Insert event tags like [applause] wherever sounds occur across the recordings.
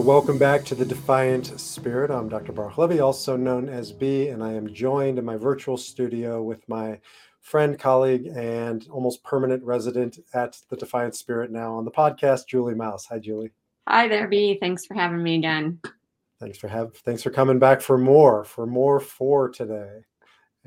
So, welcome back to the Defiant Spirit. I'm Dr. Baruch Levy, also known as B, and I am joined in my virtual studio with my friend, colleague, and almost permanent resident at the Defiant Spirit now on the podcast, Julie Maus. Hi, Julie. Hi there, B. Thanks for having me again. Thanks for have thanks for coming back for more for more four today.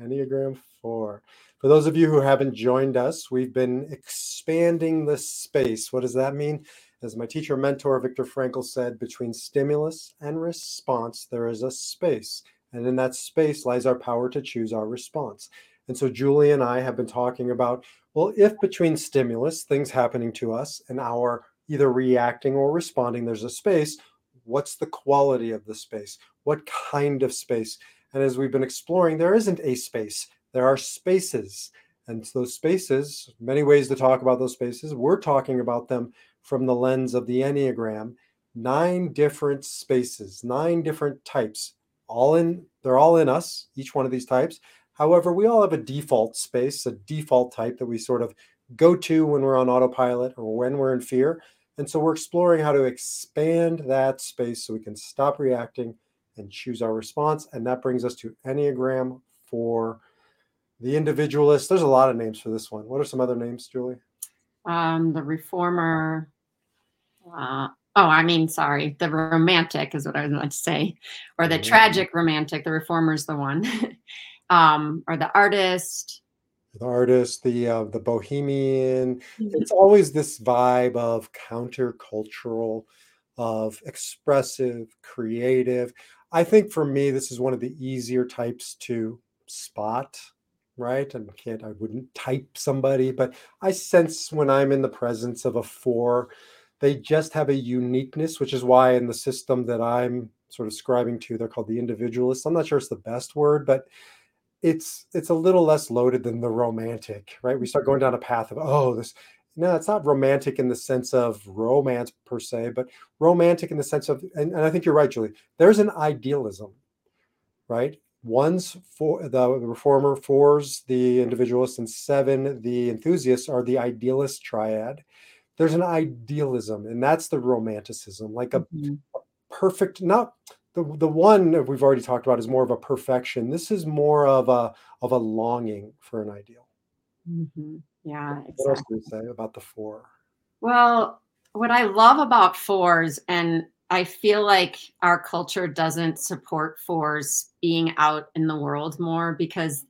Enneagram four. For those of you who haven't joined us, we've been expanding the space. What does that mean? As my teacher mentor Viktor Frankl said, between stimulus and response, there is a space. And in that space lies our power to choose our response. And so Julie and I have been talking about well, if between stimulus, things happening to us, and our either reacting or responding, there's a space, what's the quality of the space? What kind of space? And as we've been exploring, there isn't a space, there are spaces. And those spaces, many ways to talk about those spaces, we're talking about them from the lens of the Enneagram, nine different spaces, nine different types, all in, they're all in us, each one of these types. However, we all have a default space, a default type that we sort of go to when we're on autopilot or when we're in fear. And so we're exploring how to expand that space so we can stop reacting and choose our response. And that brings us to Enneagram for the individualist. There's a lot of names for this one. What are some other names, Julie? Um, the reformer. Uh, oh, I mean, sorry, the romantic is what I was going to say, or the Yeah. tragic romantic. The reformer's the one, [laughs] um, or the artist. The artist, the uh, the bohemian. Mhm. It's always this vibe of countercultural, of expressive, creative. I think for me, this is one of the easier types to spot, right? And can't I wouldn't type somebody, but I sense when I'm in the presence of a four, they just have a uniqueness, which is why in the system that I'm sort of scribing to, they're called the individualists. I'm not sure it's the best word, but it's it's a little less loaded than the romantic, right? We start going down a path of oh, this no, it's not romantic in the sense of romance per se, but romantic in the sense of, and, and I think you're right, Julie. There's an idealism, right? One's for the reformer, fours the individualist, and seven the enthusiasts are the idealist triad. There's an idealism, and that's the romanticism, like a Mhm. perfect not the the one that we've already talked about is more of a perfection this is more of a of a longing for an ideal Mhm. Yeah, what else exactly. do we say about the four Well, what I love about fours, and I feel like our culture doesn't support fours being out in the world more because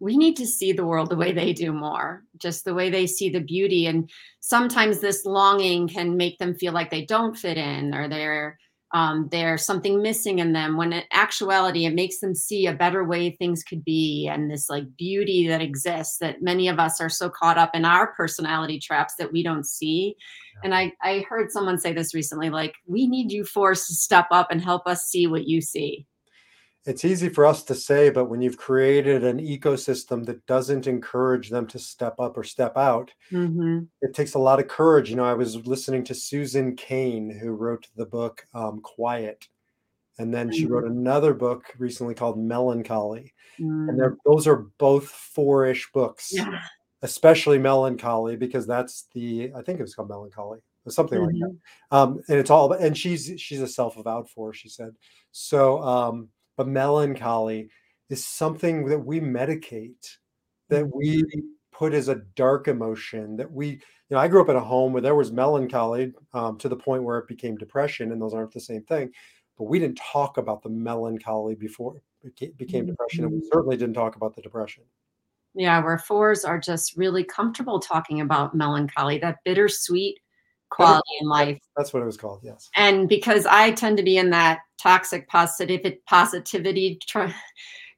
we need to see the world the way they do more, just the way they see the beauty. And sometimes this longing can make them feel like they don't fit in or they're um, there's something missing in them when in actuality it makes them see a better way things could be and this like beauty that exists that many of us are so caught up in our personality traps that we don't see. And I, I heard someone say this recently like we need you force to step up and help us see what you see it's easy for us to say but when you've created an ecosystem that doesn't encourage them to step up or step out hmm it takes a lot of courage. You know i was listening to susan Cain who wrote the book um, quiet and then she wrote another book recently called melancholy and they're, those are both four-ish books yeah. especially melancholy because that's the i think it was called melancholy something like that. Mhm. um and it's all and she's she's a self-avowed for she said. So um but melancholy is something that we medicate that we put as a dark emotion that we you know i grew up in a home where there was melancholy um, to the point where it became depression and those aren't the same thing but we didn't talk about the melancholy before it became depression and we Mhm. certainly didn't talk about the depression Yeah, where fours are just really comfortable talking about melancholy, that bittersweet quality in life. that's what it was called yes And because I tend to be in that toxic positive positivity tr-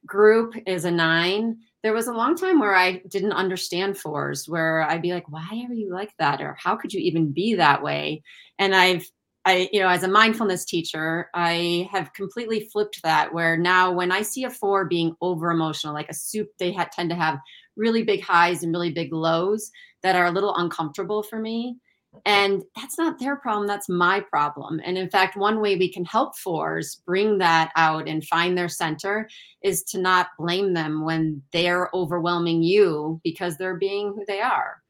group is a nine, there was a long time where I didn't understand fours, where I'd be like, why are you like that? Or how could you even be that way? And I've, I, you know, as a mindfulness teacher, I have completely flipped that where now when I see a four being over emotional, like a soup, they ha- tend to have really big highs and really big lows that are a little uncomfortable for me. And that's not their problem, that's my problem. And in fact, one way we can help fours bring that out and find their center is to not blame them when they're overwhelming you because they're being who they are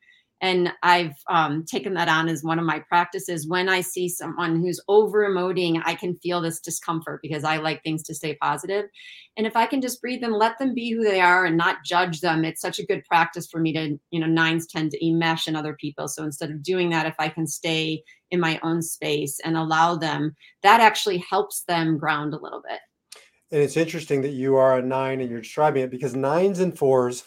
and I've um, taken that on as one of my practices. When I see someone who's over emoting, I can feel this discomfort because I like things to stay positive. And if I can just breathe and let them be who they are and not judge them, it's such a good practice for me to, you know, nines tend to enmesh in other people. So instead of doing that, if I can stay in my own space and allow them, that actually helps them ground a little bit. And it's interesting that you are a nine and you're describing it because nines and fours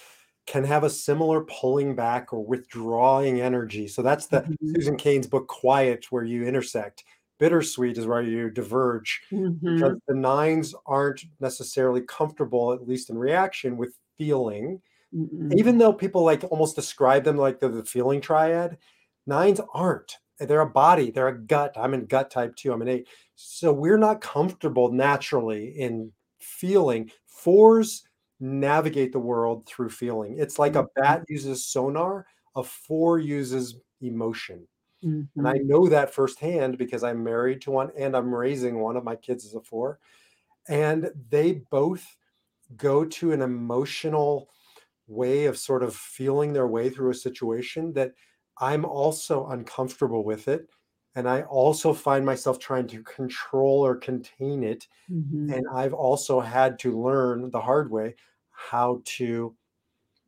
can have a similar pulling back or withdrawing energy. So that's the mm-hmm. Susan Cain's book Quiet, where you intersect. Bittersweet is where you diverge mm-hmm. because the nines aren't necessarily comfortable, at least in reaction, with feeling. Mm-hmm. Even though people like almost describe them like the, the feeling triad, nines aren't. They're a body, they're a gut. I'm in gut type two, I'm an eight. So we're not comfortable naturally in feeling. Fours navigate the world through feeling. It's like a mm-hmm. bat uses sonar, a four uses emotion. Mm-hmm. And I mm-hmm. know that firsthand because I'm married to one and I'm raising one of my kids as a four. And they both go to an emotional way of sort of feeling their way through a situation that I'm also uncomfortable with it. And I also find myself trying to control or contain it. Mm-hmm. And I've also had to learn the hard way how to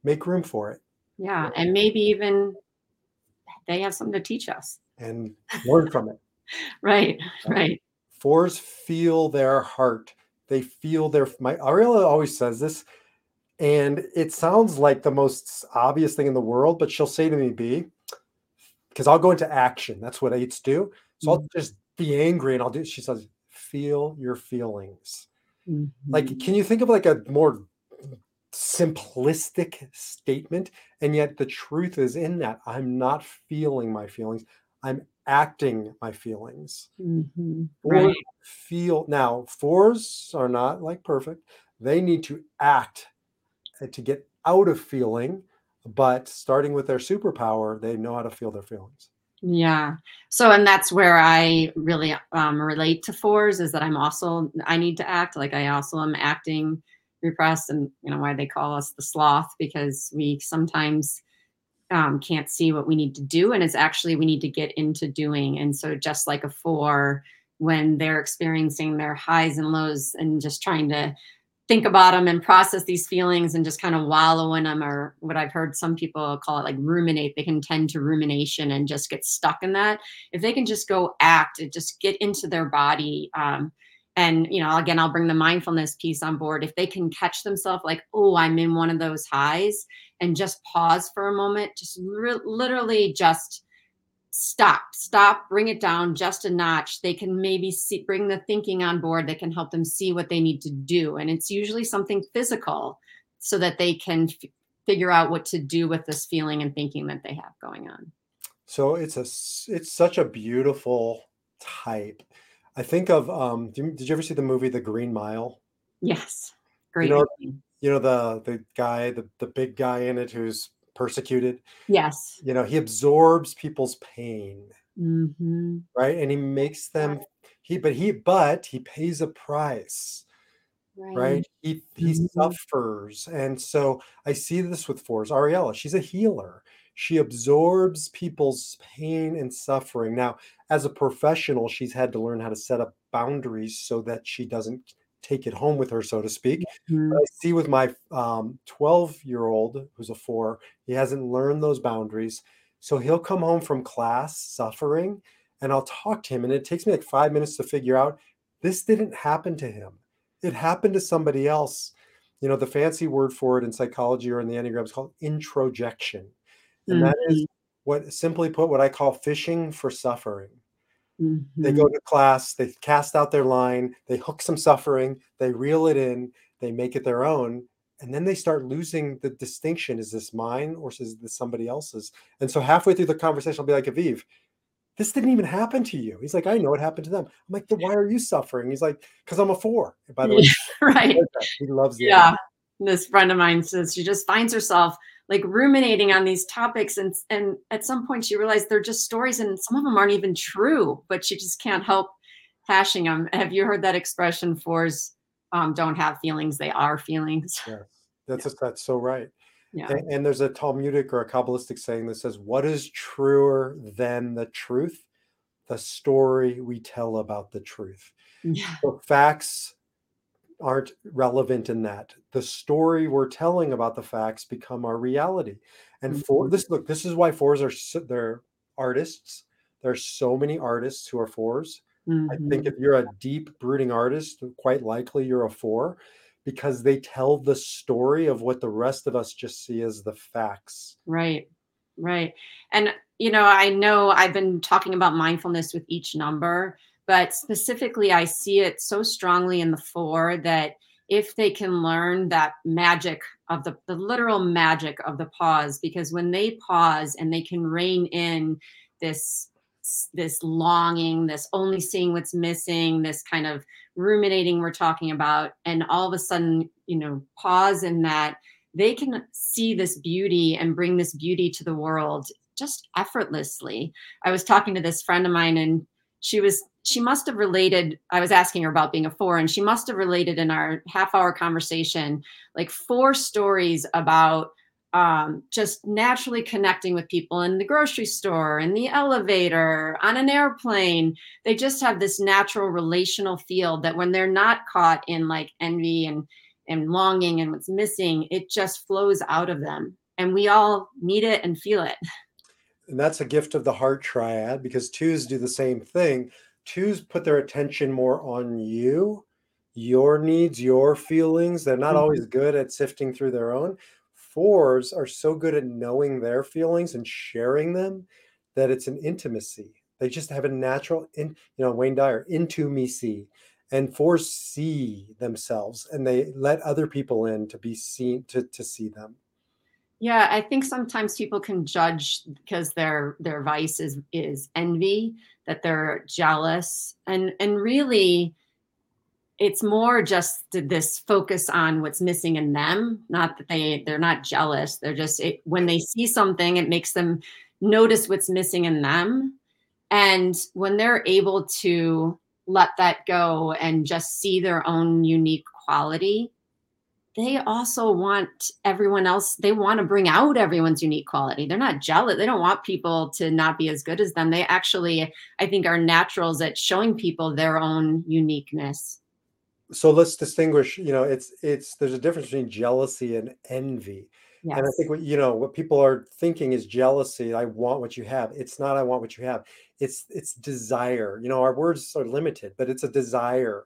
make room for it. Yeah, and maybe even they have something to teach us and learn from it. [laughs] right, right. Fours feel their heart. They feel their. My Ariella always says this, and it sounds like the most obvious thing in the world, but she'll say to me, "B," because I'll go into action. That's what eights do. So mm-hmm. I'll just be angry and I'll do. She says, "Feel your feelings." Mm-hmm. Like, can you think of like a more simplistic statement and yet the truth is in that i'm not feeling my feelings i'm acting my feelings mm-hmm. right. feel now fours are not like perfect they need to act to get out of feeling but starting with their superpower they know how to feel their feelings yeah so and that's where i really um, relate to fours is that i'm also i need to act like i also am acting repressed and you know why they call us the sloth because we sometimes um, can't see what we need to do and it's actually we need to get into doing. And so just like a four when they're experiencing their highs and lows and just trying to think about them and process these feelings and just kind of wallow in them or what i've heard some people call it like ruminate they can tend to rumination and just get stuck in that. If they can just go act just get into their body um, and you know again i'll bring the mindfulness piece on board. If they can catch themselves like oh i'm in one of those highs and just pause for a moment just re- literally just stop stop bring it down just a notch. They can maybe see, bring the thinking on board that can help them see what they need to do and it's usually something physical so that they can f- figure out what to do with this feeling and thinking that they have going on. So it's a it's such a beautiful type I think of um did you ever see the movie The Green Mile? Yes. Great. You know, you know the the guy, the the big guy in it who's persecuted. Yes. You know, he absorbs people's pain. Mm-hmm. Right. And he makes them he but he but he pays a price. Right. right? He he mm-hmm. suffers. And so I see this with Fours. Ariella, she's a healer. She absorbs people's pain and suffering. Now, as a professional, she's had to learn how to set up boundaries so that she doesn't take it home with her, so to speak. Mm-hmm. I see with my 12 um, year old, who's a four, he hasn't learned those boundaries. So he'll come home from class suffering, and I'll talk to him. And it takes me like five minutes to figure out this didn't happen to him, it happened to somebody else. You know, the fancy word for it in psychology or in the Enneagram is called introjection. And mm-hmm. that is mm-hmm. what, simply put, what I call fishing for suffering. Mm-hmm. They go mm-hmm. to class, they cast out their line, they hook some suffering, they reel it in, they make it their own, and then they start losing the distinction is this mine or is this somebody else's and so halfway through the conversation i'll be like aviv this didn't even happen to you he's like i know it happened to them i'm like why are you suffering he's like because i'm a four by the way [laughs] right he loves it yeah this friend of mine says she just finds herself like ruminating on these topics and and at some point she realized they're just stories and some of them aren't even true but she just can't help hashing them have you heard that expression fours um, don't have feelings they are feelings? Yes. [laughs] That's yeah. that's so right. Yeah. And, and there's a talmudic or a kabbalistic saying that says what is truer than the truth? The story we tell about the truth. Yeah. so facts aren't relevant in that. The story we're telling about the facts become our reality. And mm-hmm. for this, look, this is why fours are so, they're artists. There's so many artists who are 4s mm-hmm. I think mm-hmm. if you're a deep brooding artist, quite likely you're a four because they tell the story of what the rest of us just see as the facts. Right. Right. And you know, I know I've been talking about mindfulness with each number but specifically, I see it so strongly in the four that if they can learn that magic of the, the literal magic of the pause, because when they pause and they can rein in this this longing, this only seeing what's missing, this kind of ruminating we're talking about, and all of a sudden, you know, pause in that they can see this beauty and bring this beauty to the world just effortlessly. I was talking to this friend of mine and she was she must have related i was asking her about being a four and she must have related in our half hour conversation like four stories about um, just naturally connecting with people in the grocery store in the elevator on an airplane. They just have this natural relational field that when they're not caught in like envy and and longing and what's missing it just flows out of them. And we all need it and feel it [laughs] and that's a gift of the heart triad because twos do the same thing twos put their attention more on you, your needs, your feelings. They're not mm-hmm. always good at sifting through their own. Fours are so good at knowing their feelings and sharing them that it's an intimacy. They just have a natural, in, you know, Wayne Dyer, into me see. And fours see themselves and they let other people in to be seen, to, to see them. Yeah, I think sometimes people can judge because their their vice is is envy, that they're jealous, and and really, it's more just this focus on what's missing in them. Not that they they're not jealous. They're just it, when they see something, it makes them notice what's missing in them, and when they're able to let that go and just see their own unique quality they also want everyone else they want to bring out everyone's unique quality. They're not jealous they don't want people to not be as good as them. They actually i think are naturals at showing people their own uniqueness. So let's distinguish you know it's it's there's a difference between jealousy and envy. Yes. and i think what you know what people are thinking is jealousy i want what you have. It's not i want what you have. It's it's desire. You know our words are limited but it's a desire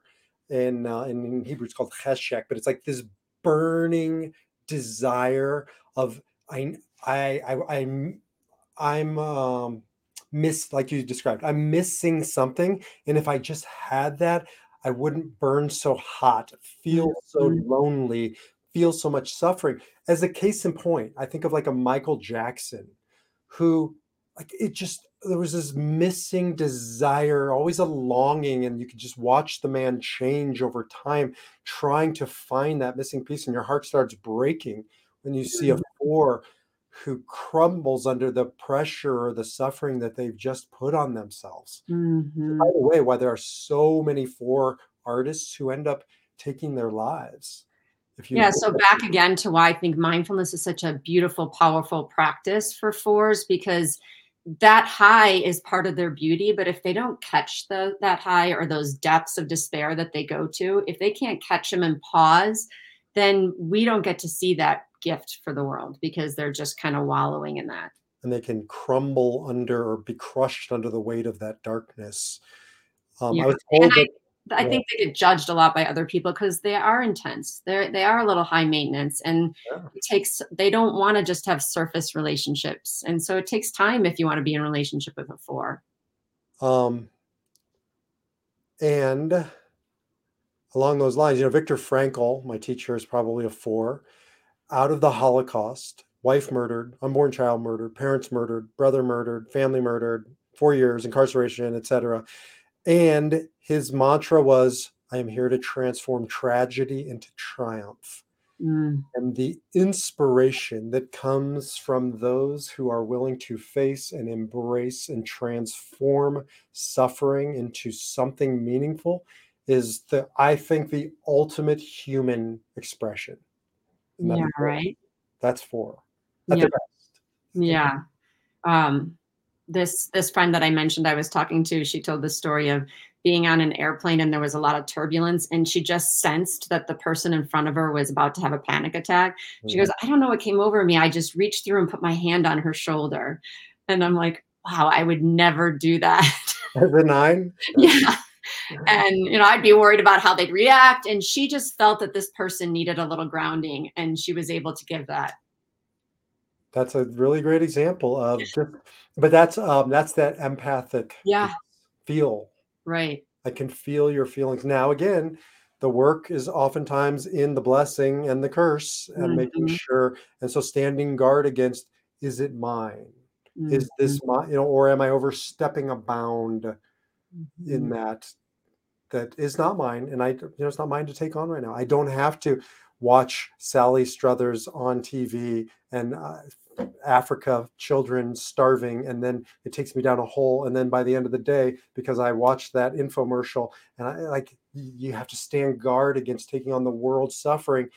in uh, in hebrew it's called cheshek but it's like this burning desire of I I I I'm I'm um miss like you described. I'm missing something and if I just had that I wouldn't burn so hot, feel so mm-hmm. lonely, feel so much suffering. As a case in point, I think of like a Michael Jackson who like it just there was this missing desire, always a longing, and you could just watch the man change over time, trying to find that missing piece, and your heart starts breaking when you see a mm-hmm. four who crumbles under the pressure or the suffering that they've just put on themselves. Mm-hmm. By the way, why there are so many four artists who end up taking their lives. yeah, so back again to why I think mindfulness is such a beautiful, powerful practice for fours because that high is part of their beauty but if they don't catch the that high or those depths of despair that they go to if they can't catch them and pause then we don't get to see that gift for the world because they're just kind of wallowing in that and they can crumble under or be crushed under the weight of that darkness um, yeah. I was told that I think they get judged a lot by other people because they are intense. They're they are a little high maintenance, and yeah. it takes. They don't want to just have surface relationships, and so it takes time if you want to be in a relationship with a four. Um, and along those lines, you know, Viktor Frankl, my teacher, is probably a four. out of the Holocaust, wife murdered, unborn child murdered, parents murdered, brother murdered, family murdered, four years incarceration, etc. And his mantra was, I am here to transform tragedy into triumph. Mm. And the inspiration that comes from those who are willing to face and embrace and transform suffering into something meaningful is the I think the ultimate human expression. Yeah, right. That's four. At Yeah. the best. Yeah. Um, this this friend that I mentioned I was talking to, she told the story of being on an airplane and there was a lot of turbulence and she just sensed that the person in front of her was about to have a panic attack. She Mhm. goes, I don't know what came over me. I just reached through and put my hand on her shoulder. And I'm like, wow, I would never do that. [laughs] As a nine. [laughs] yeah. And you know, I'd be worried about how they'd react. And she just felt that this person needed a little grounding and she was able to give that. That's a really great example of just but that's um that's that empathic Yeah. feel Right. I can feel your feelings. Now, again, the work is oftentimes in the blessing and the curse and making Mhm. sure. And so standing guard against is it mine? Is this Mhm. my, you know, or am I overstepping a bound in Mhm. that that is not mine? And I, you know, it's not mine to take on right now. I don't have to watch Sally Struthers on TV and uh, Africa children starving, and then it takes me down a hole. And then by the end of the day, because I watched that infomercial, and I like you have to stand guard against taking on the world's suffering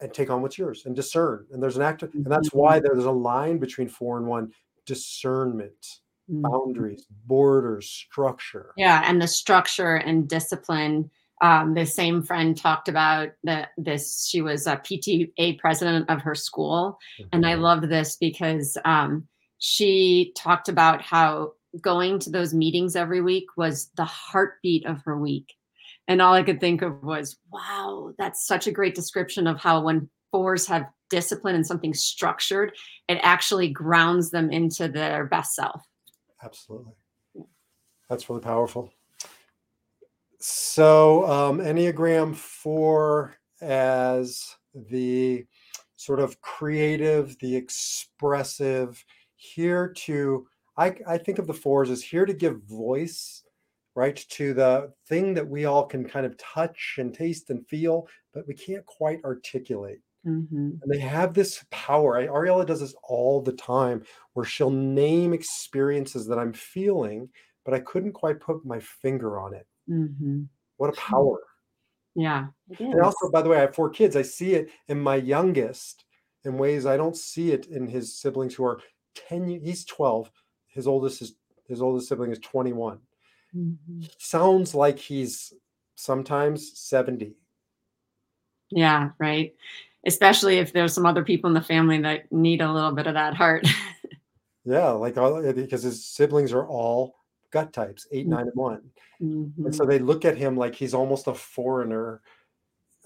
and take on what's yours and discern. And there's an act, and that's why there's a line between four and one discernment. Boundaries, borders, structure. Yeah, and the structure and discipline. Um, the same friend talked about that this. She was a PTA president of her school, and I Mhm. loved this because um, she talked about how going to those meetings every week was the heartbeat of her week. And all I could think of was, wow, that's such a great description of how when fours have discipline and something structured, it actually grounds them into their best self. Absolutely. That's really powerful. So, um, Enneagram 4 as the sort of creative, the expressive, here to, I, I think of the fours as here to give voice, right, to the thing that we all can kind of touch and taste and feel, but we can't quite articulate. Mhm. And they have this power. I, Ariella does this all the time where she'll name experiences that I'm feeling, but I couldn't quite put my finger on it. Mhm. What a power. Yeah, And also, by the way, I have four kids. I see it in my youngest in ways I don't see it in his siblings who are 10 he's 12. His oldest is his oldest sibling is 21. Mhm. Sounds like he's sometimes 70. Yeah, right. Especially if there's some other people in the family that need a little bit of that heart. [laughs] Yeah, like all, because his siblings are all gut types, 8, 9 and 1. And Mhm. so they look at him like he's almost a foreigner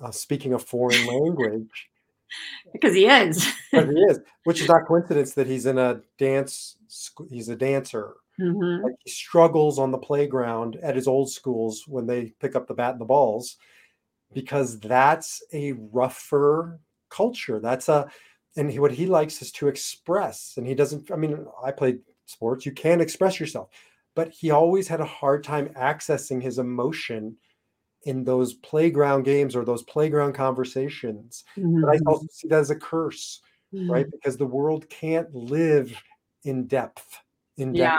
uh, speaking a foreign language. [laughs] Because he is. He is, [laughs] which is not coincidence that he's in a dance. He's a dancer. Mhm. Like he struggles on the playground at his old schools when they pick up the bat and the balls, because that's a rougher culture. That's a, and he, what he likes is to express. And he doesn't. I mean, I played sports. You can express yourself, but he always had a hard time accessing his emotion in those playground games or those playground conversations. But I also see that as a curse right? Mhm. Because the world can't live in depth Yeah.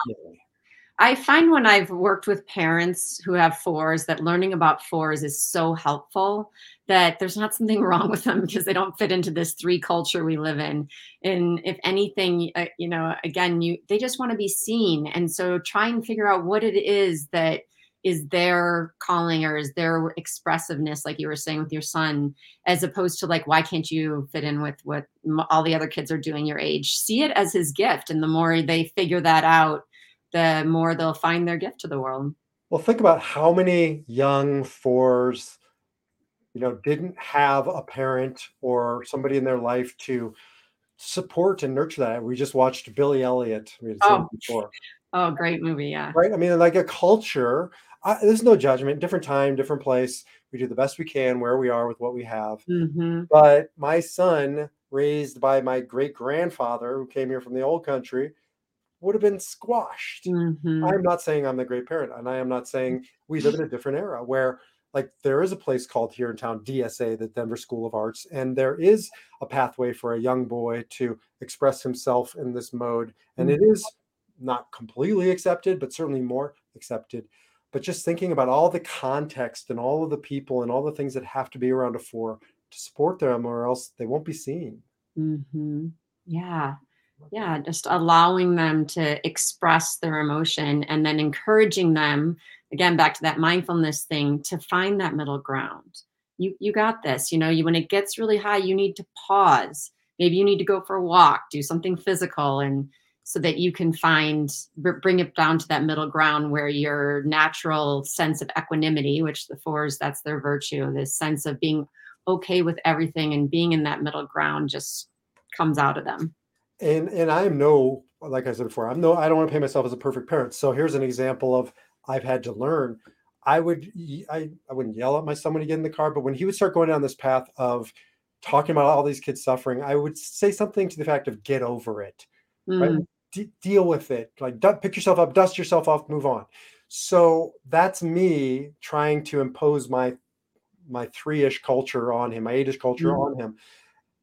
I find when I've worked with parents who have fours that learning about fours is so helpful that there's not something [laughs] wrong with them because they don't fit into this three culture we live in. And if anything, uh, you know, again, you they just want to be seen, and so try and figure out what it is that is their calling or is their expressiveness, like you were saying with your son, as opposed to like, why can't you fit in with what all the other kids are doing your age? See it as his gift, and the more they figure that out the more they'll find their gift to the world. Well, think about how many young fours, you know, didn't have a parent or somebody in their life to support and nurture that. We just watched Billy Elliot. Oh. before, Oh, great movie, yeah. right? I mean, like a culture. I, there's no judgment, different time, different place. We do the best we can where we are with what we have. hmm But my son, raised by my great grandfather who came here from the old country, would have been squashed. hmm I'm not saying I'm the great parent, and I am not saying we live in a different era where, like, there is a place called here in town, DSA, the Denver School of Arts, and there is a pathway for a young boy to express himself in this mode. And it is not completely accepted, but certainly more accepted. But just thinking about all the context and all of the people and all the things that have to be around a four to support them, or else they won't be seen. hmm Yeah. Yeah. Just allowing them to express their emotion and then encouraging them, again, back to that mindfulness thing, to find that middle ground. You you got this. You know, you when it gets really high, you need to pause. Maybe you need to go for a walk, do something physical and so that you can find br- bring it down to that middle ground where your natural sense of equanimity, which the fours, that's their virtue, this sense of being okay with everything and being in that middle ground just comes out of them. And and I am no, like I said before, I'm no, I don't want to paint myself as a perfect parent. So here's an example of I've had to learn. I would I, I wouldn't yell at my son when he get in the car, but when he would start going down this path of talking about all these kids suffering, I would say something to the fact of get over it, right? Mm, De- deal with it. Like du- pick yourself up, dust yourself off, move on. So that's me trying to impose my my three-ish culture on him, my eight-ish culture Mm. on him.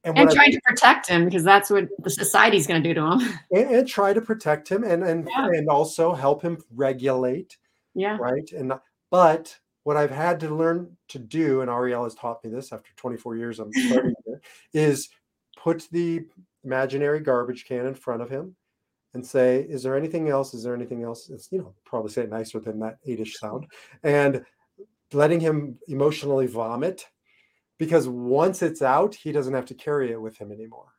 And And what I trying to protect him because that's what the society's going to do to him. [laughs] and, and try to protect him and and Yeah. and also help him regulate Yeah. right and but what i've had to learn to do and ariel has taught me this after 24 years i'm [laughs] starting to, is put the imaginary garbage can in front of him and say is there anything else is there anything else it's you know probably say it nicer than that eight-ish sound and letting him emotionally vomit because once it's out he doesn't have to carry it with him anymore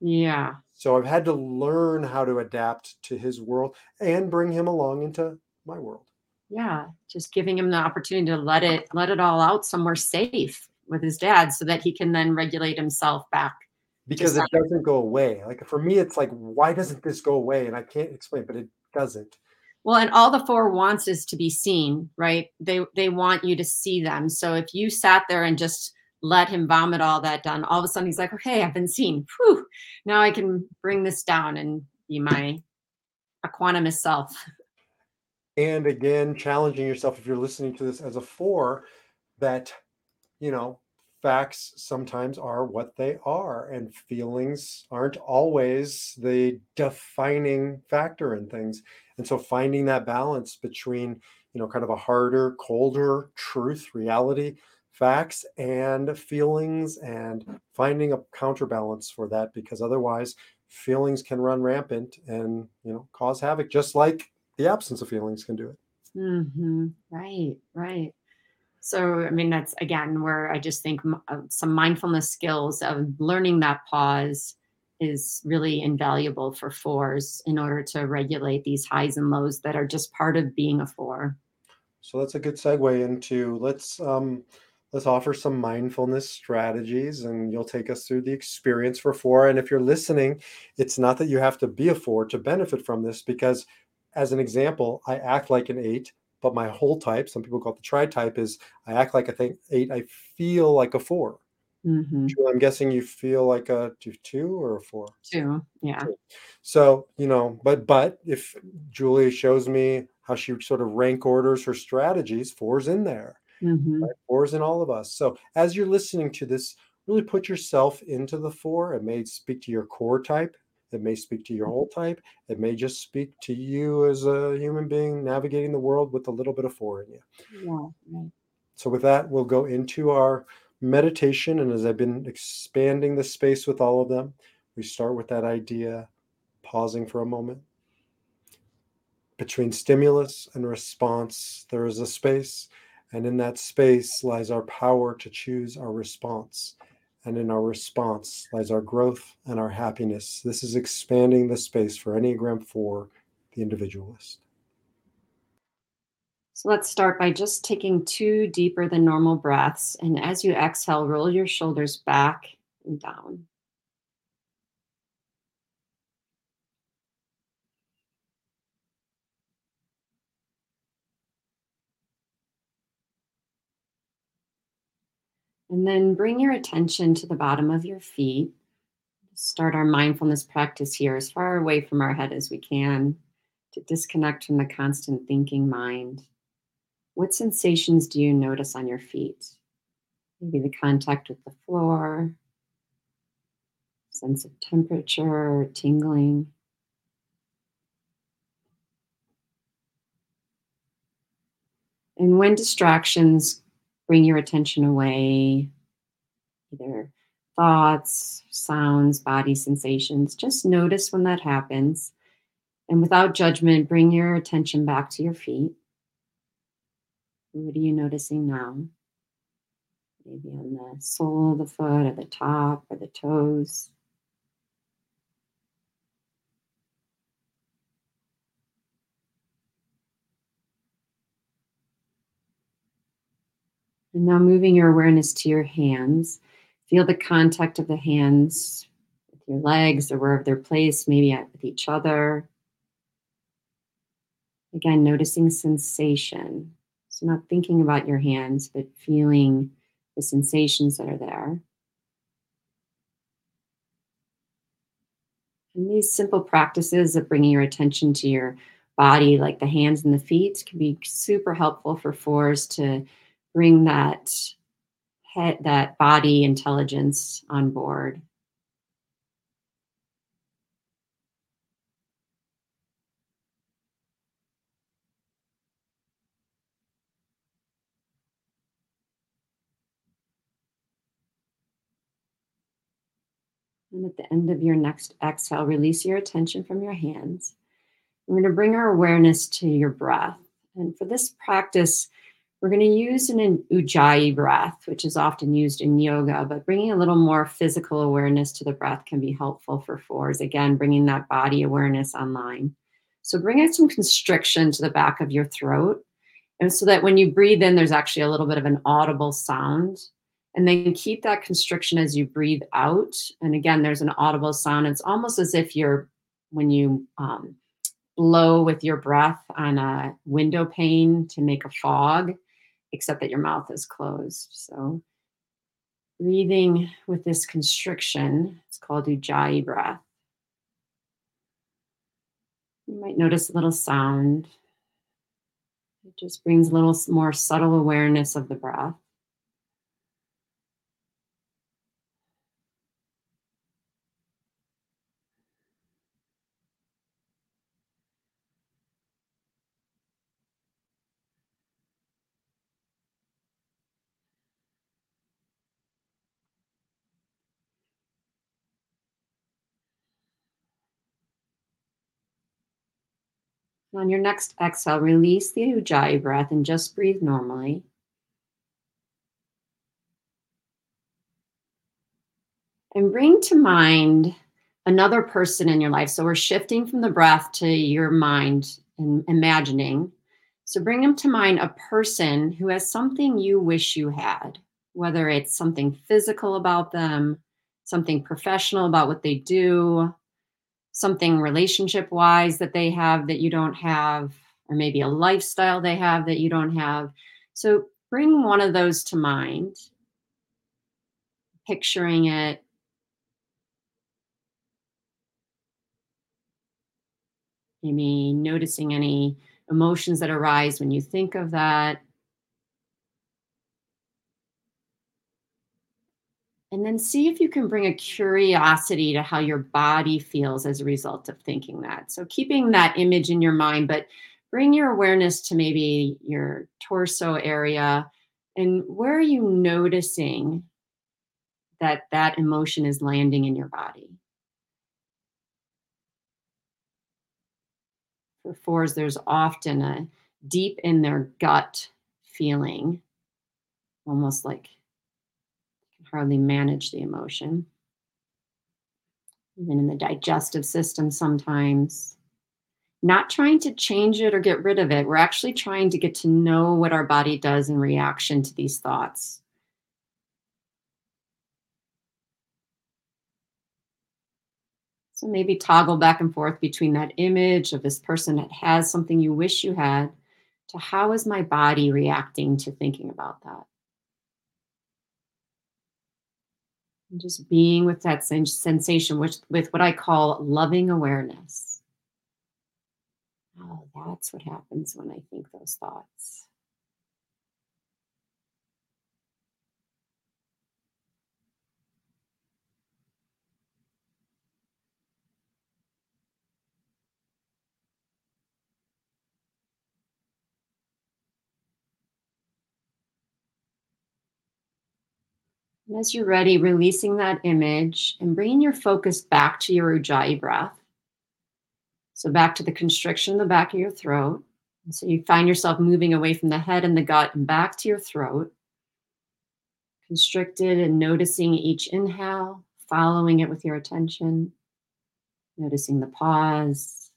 Yeah. so I've had to learn how to adapt to his world and bring him along into my world. Yeah. Just giving him the opportunity to let it let it all out somewhere safe with his dad so that he can then regulate himself back. Because it doesn't go away. Like for me, it's like, why doesn't this go away? And I can't explain, but it doesn't. Well, and all the four wants is to be seen, right? They they want you to see them. So if you sat there and just let him vomit all that down, all of a sudden he's like, okay, I've been seen. Whew, now I can bring this down and be my equanimous self. And again, challenging yourself if you're listening to this as a four, that, you know, facts sometimes are what they are, and feelings aren't always the defining factor in things. And so finding that balance between, you know, kind of a harder, colder truth, reality, facts, and feelings, and finding a counterbalance for that, because otherwise feelings can run rampant and, you know, cause havoc, just like the absence of feelings can do it. hmm Right, right. So, I mean, that's again where I just think uh, some mindfulness skills of learning that pause is really invaluable for fours in order to regulate these highs and lows that are just part of being a four. So that's a good segue into let's um, let's offer some mindfulness strategies, and you'll take us through the experience for four. And if you're listening, it's not that you have to be a four to benefit from this, because as an example, I act like an eight, but my whole type, some people call it the tri type, is I act like a thing eight. I feel like a four. hmm I'm guessing you feel like a two, two or a four. Two, yeah. So, you know, but but if Julie shows me how she sort of rank orders her strategies, four's in there. Hmm Right? Four's in all of us. So as you're listening to this, really put yourself into the four. It may speak to your core type. It may speak to your whole type. It may just speak to you as a human being navigating the world with a little bit of four in you. Yeah, right. So with that, we'll go into our meditation. And as I've been expanding the space with all of them, we start with that idea, pausing for a moment. Between stimulus and response, there is a space. And in that space lies our power to choose our response. And in our response lies our growth and our happiness. This is expanding the space for Enneagram 4, the individualist. So let's start by just taking two deeper than normal breaths. And as you exhale, roll your shoulders back and down. And then bring your attention to the bottom of your feet. Start our mindfulness practice here as far away from our head as we can to disconnect from the constant thinking mind. What sensations do you notice on your feet? Maybe the contact with the floor, sense of temperature tingling. And when distractions bring your attention away, either thoughts, sounds, body sensations, just notice when that happens. And without judgment, bring your attention back to your feet. What are you noticing now? Maybe on the sole of the foot, or the top, or the toes. And now moving your awareness to your hands. Feel the contact of the hands with your legs or wherever they're placed, maybe with each other. Again, noticing sensation. So, not thinking about your hands, but feeling the sensations that are there. And these simple practices of bringing your attention to your body, like the hands and the feet, can be super helpful for fours to bring that head, that body intelligence on board. And at the end of your next exhale, release your attention from your hands. We're going to bring our awareness to your breath. And for this practice, we're going to use an ujjayi breath, which is often used in yoga, but bringing a little more physical awareness to the breath can be helpful for fours. Again, bringing that body awareness online. So bring in some constriction to the back of your throat. And so that when you breathe in, there's actually a little bit of an audible sound. And then keep that constriction as you breathe out. And again, there's an audible sound. It's almost as if you're, when you um, blow with your breath on a window pane to make a fog, except that your mouth is closed. So breathing with this constriction, it's called Ujjayi breath. You might notice a little sound. It just brings a little more subtle awareness of the breath. On your next exhale, release the Ujjayi breath and just breathe normally. And bring to mind another person in your life. So we're shifting from the breath to your mind and imagining. So bring them to mind a person who has something you wish you had, whether it's something physical about them, something professional about what they do, something relationship wise that they have that you don't have, or maybe a lifestyle they have that you don't have. So bring one of those to mind, picturing it. Maybe noticing any emotions that arise when you think of that. And then see if you can bring a curiosity to how your body feels as a result of thinking that. So keeping that image in your mind, but bring your awareness to maybe your torso area and where are you noticing that that emotion is landing in your body? For fours, there's often a deep in their gut feeling, almost like hardly manage the emotion. Even in the digestive system, sometimes. Not trying to change it or get rid of it. We're actually trying to get to know what our body does in reaction to these thoughts. So maybe toggle back and forth between that image of this person that has something you wish you had to how is my body reacting to thinking about that? And just being with that sensation, which with what I call loving awareness. Oh, that's what happens when I think those thoughts. And as you're ready, releasing that image and bringing your focus back to your Ujjayi breath. So back to the constriction in the back of your throat. And so you find yourself moving away from the head and the gut and back to your throat. Constricted and noticing each inhale, following it with your attention, noticing the pause,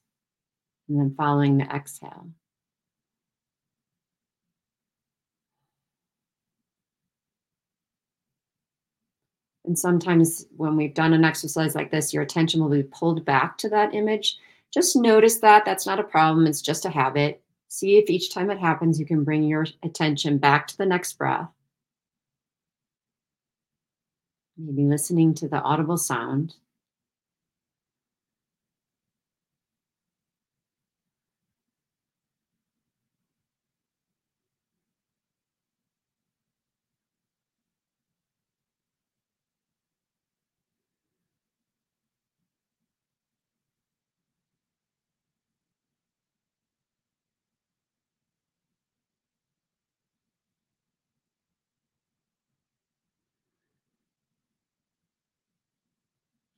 and then following the exhale. And sometimes when we've done an exercise like this, your attention will be pulled back to that image. Just notice that. That's not a problem. It's just a habit. See if each time it happens, you can bring your attention back to the next breath. Maybe listening to the audible sound.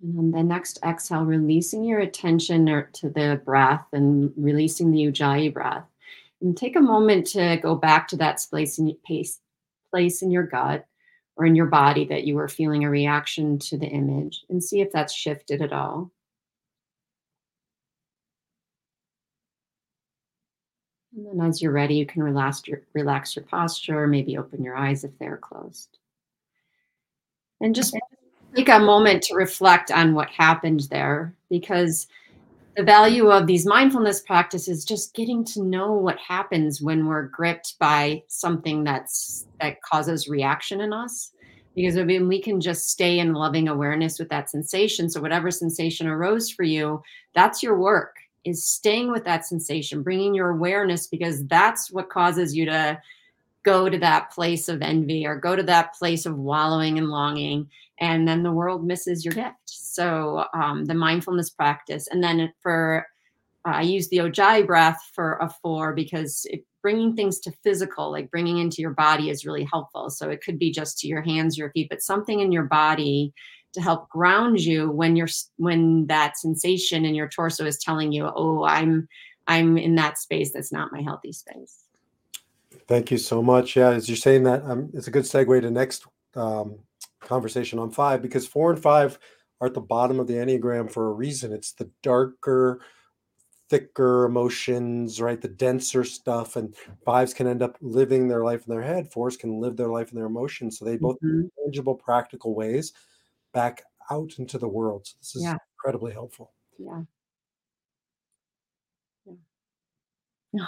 And on the next exhale, releasing your attention to the breath and releasing the Ujjayi breath. And take a moment to go back to that place in, place, place in your gut or in your body that you were feeling a reaction to the image and see if that's shifted at all. And then as you're ready, you can relax your, relax your posture, maybe open your eyes if they're closed. And just take a moment to reflect on what happened there because the value of these mindfulness practices just getting to know what happens when we're gripped by something that's that causes reaction in us. Because I mean we can just stay in loving awareness with that sensation. So whatever sensation arose for you that's your work is staying with that sensation bringing your awareness because that's what causes you to go to that place of envy or go to that place of wallowing and longing and then the world misses your gift. So um, the mindfulness practice and then for uh, i use the Ujjayi breath for a four because it, bringing things to physical like bringing into your body is really helpful. So it could be just to your hands your feet but something in your body to help ground you when you're when that sensation in your torso is telling you oh i'm i'm in that space that's not my healthy space Thank you so much. Yeah, as you're saying that, um, it's a good segue to next um, conversation on five because four and five are at the bottom of the Enneagram for a reason. It's the darker, thicker emotions, right? The denser stuff. And fives can end up living their life in their head. Fours can live their life in their emotions. So they both mm-hmm. tangible, practical ways back out into the world. So this is yeah. incredibly helpful. Yeah. Yeah.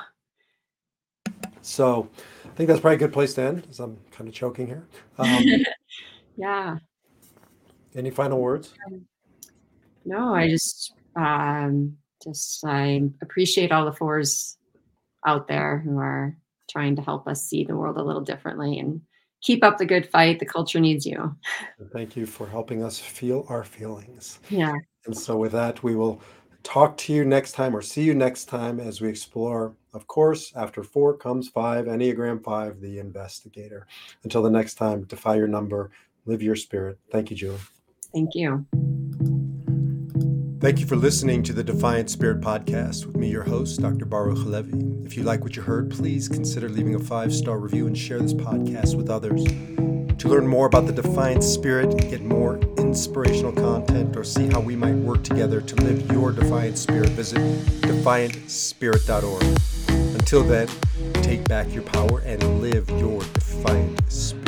So I think that's probably a good place to end as I'm kind of choking here. Um, [laughs] yeah. Any final words? Um, no, I just, um, just, I appreciate all the fours out there who are trying to help us see the world a little differently and keep up the good fight. The culture needs you. Thank you for helping us feel our feelings. Yeah. And so with that, we will talk to you next time or see you next time as we explore. Of course, after four comes five, Enneagram five, the investigator. Until the next time, defy your number, live your spirit. Thank you, Julie. Thank you. Thank you for listening to the Defiant Spirit podcast with me, your host, Dr. Baruch Halevi. If you like what you heard, please consider leaving a five star review and share this podcast with others. To learn more about the Defiant Spirit, get more inspirational content, or see how we might work together to live your Defiant Spirit, visit defiantspirit.org. Until then, take back your power and live your Defiant Spirit.